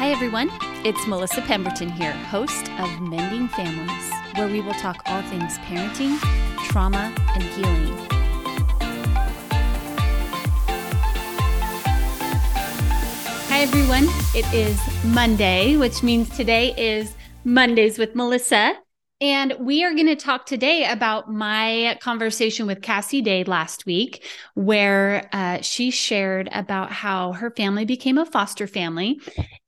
Hi, everyone. It's Melissa Pemberton here, host of Mending Families, where we will talk all things parenting, trauma, and healing. Hi, everyone. It is Monday, which means today is Mondays with Melissa. And we are going to talk today about my conversation with Cassie Day last week, where uh, she shared about how her family became a foster family,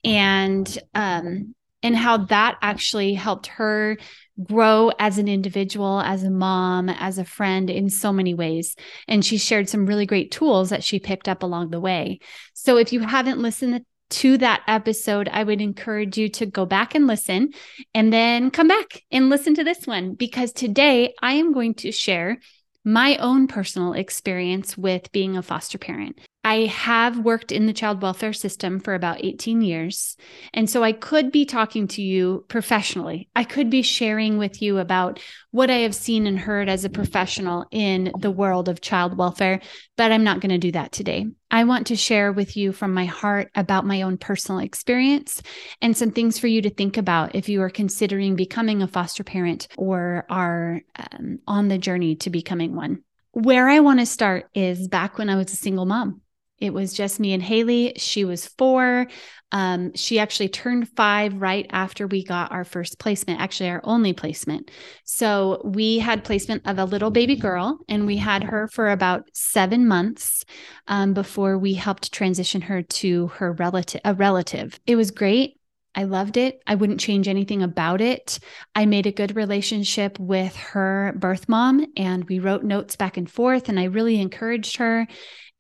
and um, and how that actually helped her grow as an individual, as a mom, as a friend in so many ways. And she shared some really great tools that she picked up along the way. So if you haven't listened to that episode, I would encourage you to go back and listen and then come back and listen to this one because today I am going to share my own personal experience with being a foster parent. I have worked in the child welfare system for about 18 years. And so I could be talking to you professionally. I could be sharing with you about what I have seen and heard as a professional in the world of child welfare, but I'm not going to do that today. I want to share with you from my heart about my own personal experience and some things for you to think about if you are considering becoming a foster parent or are um, on the journey to becoming one. Where I want to start is back when I was a single mom. It was just me and Haley. She was four. Um, she actually turned five right after we got our first placement, actually, our only placement. So we had placement of a little baby girl, and we had her for about seven months um, before we helped transition her to her relative, a relative. It was great. I loved it. I wouldn't change anything about it. I made a good relationship with her birth mom and we wrote notes back and forth and I really encouraged her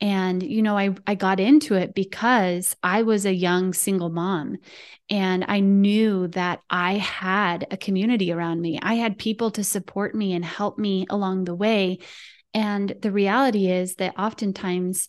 and you know I I got into it because I was a young single mom and I knew that I had a community around me. I had people to support me and help me along the way. And the reality is that oftentimes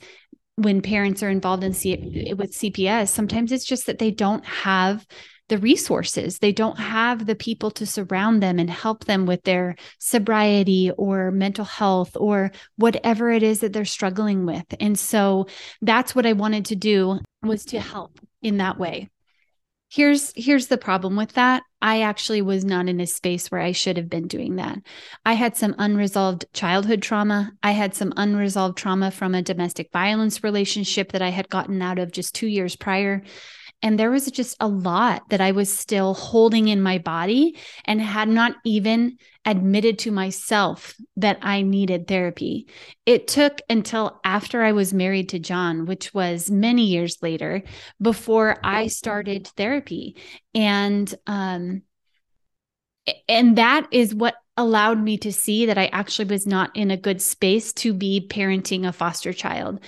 when parents are involved in C- with CPS, sometimes it's just that they don't have the resources. They don't have the people to surround them and help them with their sobriety or mental health or whatever it is that they're struggling with. And so that's what I wanted to do was to help in that way. Here's here's the problem with that. I actually was not in a space where I should have been doing that. I had some unresolved childhood trauma. I had some unresolved trauma from a domestic violence relationship that I had gotten out of just 2 years prior. And there was just a lot that I was still holding in my body and had not even admitted to myself that I needed therapy. It took until after I was married to John, which was many years later, before I started therapy. And, um, and that is what allowed me to see that I actually was not in a good space to be parenting a foster child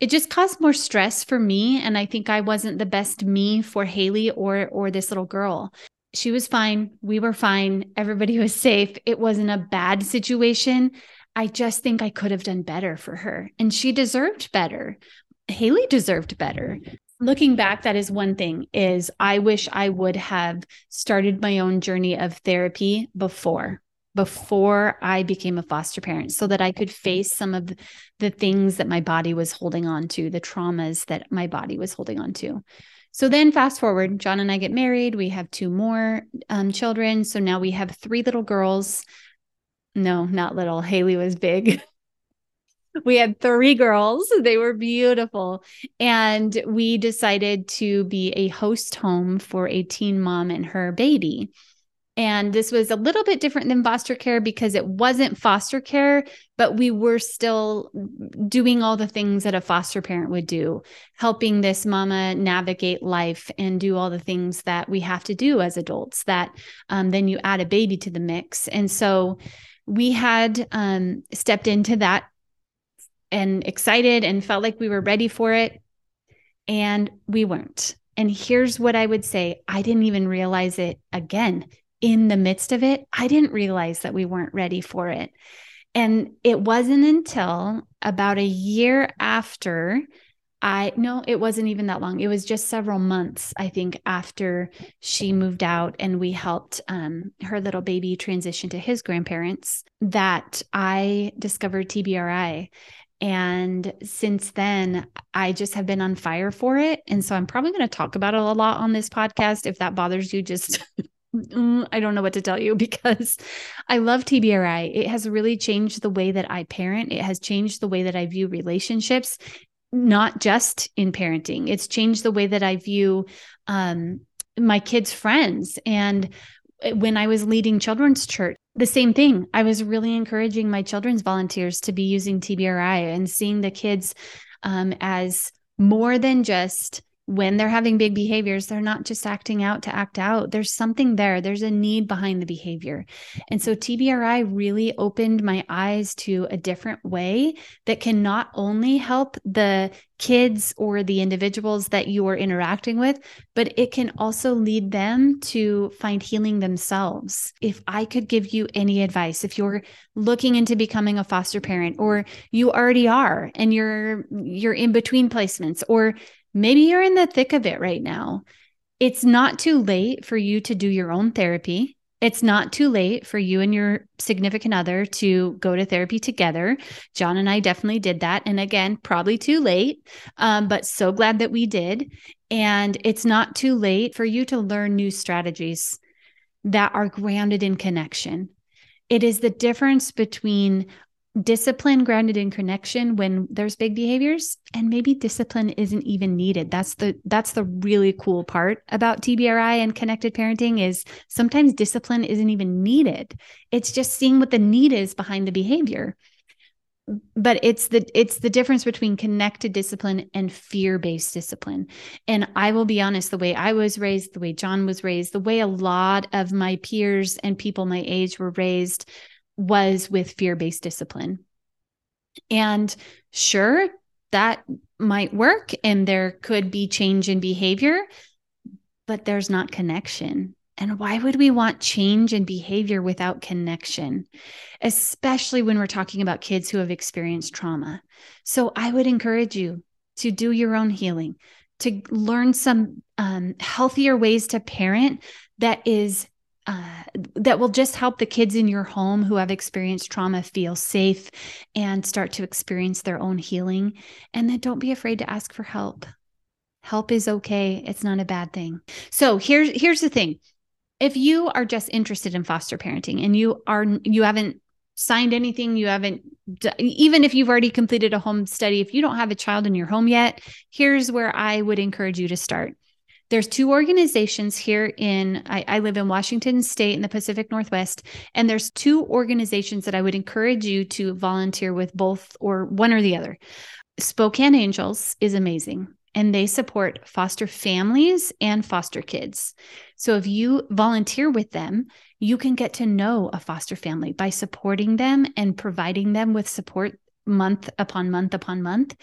it just caused more stress for me and i think i wasn't the best me for haley or or this little girl. She was fine. We were fine. Everybody was safe. It wasn't a bad situation. I just think i could have done better for her and she deserved better. Haley deserved better. Looking back that is one thing is i wish i would have started my own journey of therapy before before I became a foster parent so that I could face some of the things that my body was holding on to, the traumas that my body was holding on to. So then, fast forward, John and I get married. We have two more um, children. So now we have three little girls. No, not little. Haley was big. we had three girls. They were beautiful. And we decided to be a host home for a teen mom and her baby. And this was a little bit different than foster care because it wasn't foster care, but we were still doing all the things that a foster parent would do, helping this mama navigate life and do all the things that we have to do as adults. That um, then you add a baby to the mix. And so we had um, stepped into that and excited and felt like we were ready for it. And we weren't. And here's what I would say I didn't even realize it again in the midst of it, I didn't realize that we weren't ready for it. And it wasn't until about a year after I, no, it wasn't even that long. It was just several months, I think, after she moved out and we helped um, her little baby transition to his grandparents that I discovered TBRI. And since then, I just have been on fire for it. And so I'm probably going to talk about it a lot on this podcast. If that bothers you, just mm, I don't know what to tell you because I love TBRI. It has really changed the way that I parent, it has changed the way that I view relationships, not just in parenting. It's changed the way that I view um, my kids' friends. And when I was leading children's church, the same thing. I was really encouraging my children's volunteers to be using TBRI and seeing the kids um, as more than just when they're having big behaviors, they're not just acting out to act out. There's something there, there's a need behind the behavior. And so TBRI really opened my eyes to a different way that can not only help the kids or the individuals that you are interacting with, but it can also lead them to find healing themselves. If I could give you any advice, if you're looking into becoming a foster parent or you already are and you're you're in between placements or Maybe you're in the thick of it right now. It's not too late for you to do your own therapy. It's not too late for you and your significant other to go to therapy together. John and I definitely did that. And again, probably too late, um, but so glad that we did. And it's not too late for you to learn new strategies that are grounded in connection. It is the difference between discipline grounded in connection when there's big behaviors and maybe discipline isn't even needed. That's the that's the really cool part about TBRI and connected parenting is sometimes discipline isn't even needed. It's just seeing what the need is behind the behavior. But it's the it's the difference between connected discipline and fear-based discipline. And i will be honest the way i was raised the way john was raised the way a lot of my peers and people my age were raised was with fear based discipline. And sure, that might work and there could be change in behavior, but there's not connection. And why would we want change in behavior without connection, especially when we're talking about kids who have experienced trauma? So I would encourage you to do your own healing, to learn some um, healthier ways to parent that is uh, that will just help the kids in your home who have experienced trauma feel safe and start to experience their own healing. And then don't be afraid to ask for help. Help is okay. It's not a bad thing. So here's here's the thing. If you are just interested in foster parenting and you are you haven't signed anything, you haven't even if you've already completed a home study, if you don't have a child in your home yet, here's where I would encourage you to start. There's two organizations here in, I, I, live in Washington State in the Pacific Northwest, and there's two organizations that I would encourage you to volunteer with both or one or the other. Spokane Angels is amazing and they support foster families and foster kids. So if you volunteer with them, you can get to know a foster family by supporting them and providing them with support month upon month upon month.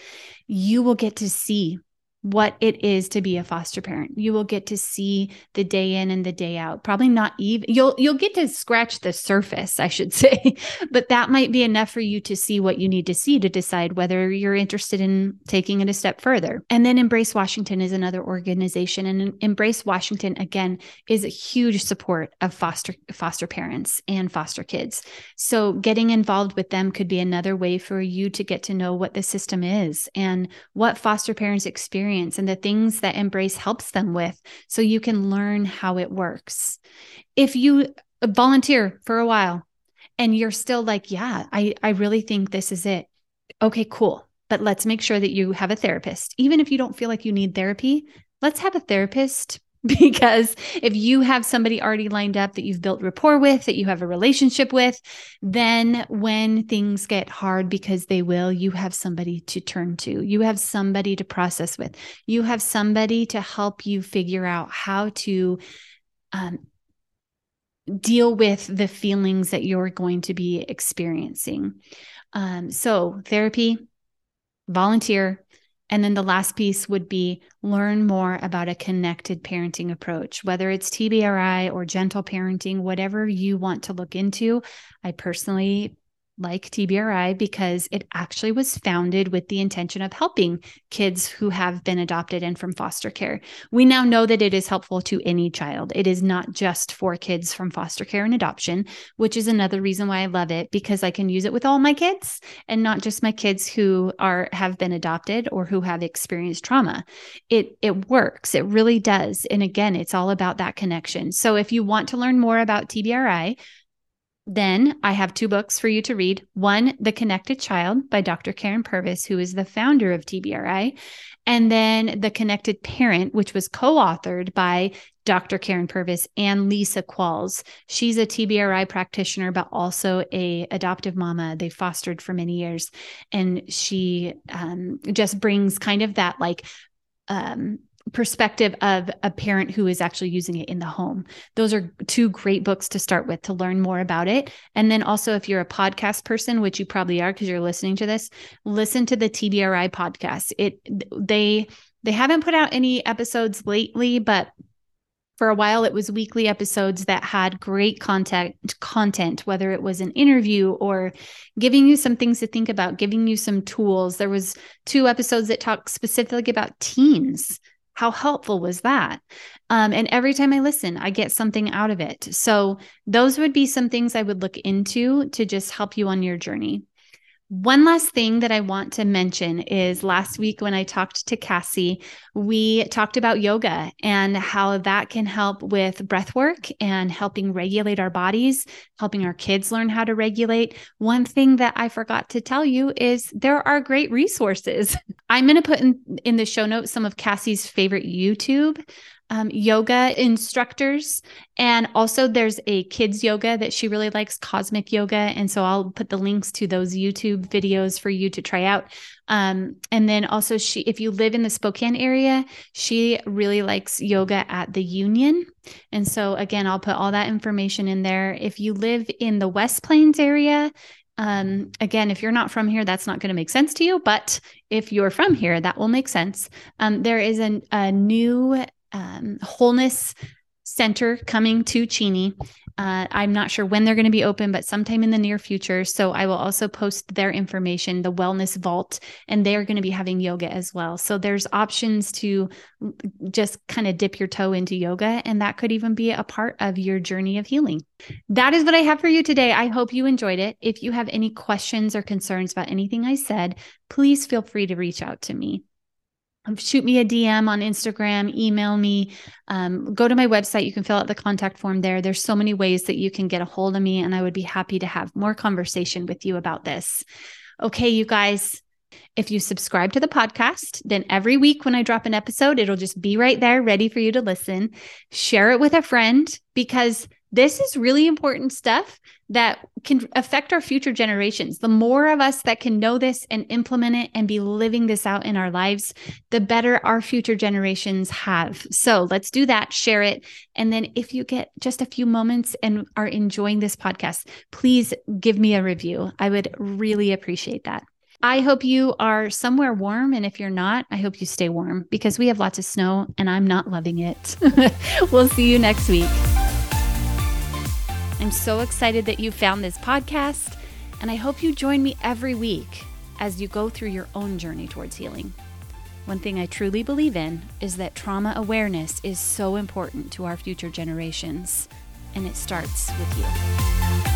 You will get to see what it is to be a foster parent. You will get to see the day in and the day out. Probably not even you'll you'll get to scratch the surface, I should say. but that might be enough for you to see what you need to see to decide whether you're interested in taking it a step further. And then Embrace Washington is another organization and Embrace Washington again is a huge support of foster foster parents and foster kids. So getting involved with them could be another way for you to get to know what the system is and what foster parents experience experience and the things that Embrace helps them with so you can learn how it works. If you uh, volunteer for a while and you're still like, yeah, I, I really think this is it. Okay, cool. But let's make sure that you have a therapist. Even if you don't feel like you need therapy, let's have a therapist because if you have somebody already lined up that you've built rapport with, that you have a relationship with, then when things get hard, because they will, you have somebody to turn to. You have somebody to process with. You have somebody to help you figure out how to um, deal with the feelings that you're going to be experiencing. Um, so, therapy, volunteer, and then the last piece would be learn more about a connected parenting approach, whether it's TBRI or gentle parenting, whatever you want to look into. I personally like TBRI because it actually was founded with the intention of helping kids who have been adopted and from foster care. We now know that it is helpful to any child. It is not just for kids from foster care and adoption, which is another reason why I love it because I can use it with all my kids and not just my kids who are have been adopted or who have experienced trauma. It it works. It really does. And again, it's all about that connection. So if you want to learn more about TBRI, then I have two books for you to read. One, The Connected Child by Dr. Karyn Purvis, who is the founder of TBRI, and then The Connected Parent, which was co authored by Dr. Karyn Purvis and Lisa Qualls. She's a TBRI practitioner, but also a adoptive mama. They fostered for many years, and she um, just brings kind of that like um, perspective of a parent who is actually using it in the home. Those are two great books to start with to learn more about it. And then also, if you're a podcast person, which you probably are because you're listening to this, listen to the TBRI podcast. It they they haven't put out any episodes lately, but for a while it was weekly episodes that had great content content whether it was an interview or giving you some things to think about giving you some tools there was two episodes that talked specifically about teens how helpful was that? Um, and every time I listen, I get something out of it. So, those would be some things I would look into to just help you on your journey. One last thing that I want to mention is last week when I talked to Cassie, we talked about yoga and how that can help with breath work and helping regulate our bodies, helping our kids learn how to regulate. One thing that I forgot to tell you is there are great resources. I'm going to put in, in the show notes some of Cassie's favorite YouTube um, yoga instructors. And also, there's a kids yoga that she really likes, Cosmic Yoga. And so I'll put the links to those YouTube videos for you to try out. Um, and then also, she, if you live in the Spokane area, she really likes yoga at the Union. And so, again, I'll put all that information in there. If you live in the West Plains area, um, again, if you're not from here, that's not going to make sense to you. But if you're from here, that will make sense. Um, there is an, a new um, wholeness center coming to Cheney. Uh, I'm not sure when they're going to be open, but sometime in the near future. So I will also post their information, the Wellness Vault, and they are going to be having yoga as well. So there's options to just kind of dip your toe into yoga, and that could even be a part of your journey of healing. That is what I have for you today. I hope you enjoyed it. If you have any questions or concerns about anything I said, please feel free to reach out to me. Shoot me a DM on Instagram, email me, um, go to my website. You can fill out the contact form there. There's so many ways that you can get a hold of me, and I would be happy to have more conversation with you about this. Okay, you guys, if you subscribe to the podcast, then every week when I drop an episode, it'll just be right there ready for you to listen. Share it with a friend because this is really important stuff that can affect our future generations. The more of us that can know this and implement it and be living this out in our lives, the better our future generations have. So let's do that, share it. And then if you get just a few moments and are enjoying this podcast, please give me a review. I would really appreciate that. I hope you are somewhere warm. And if you're not, I hope you stay warm because we have lots of snow and I'm not loving it. we'll see you next week. I'm so excited that you found this podcast, and I hope you join me every week as you go through your own journey towards healing. One thing I truly believe in is that trauma awareness is so important to our future generations, and it starts with you.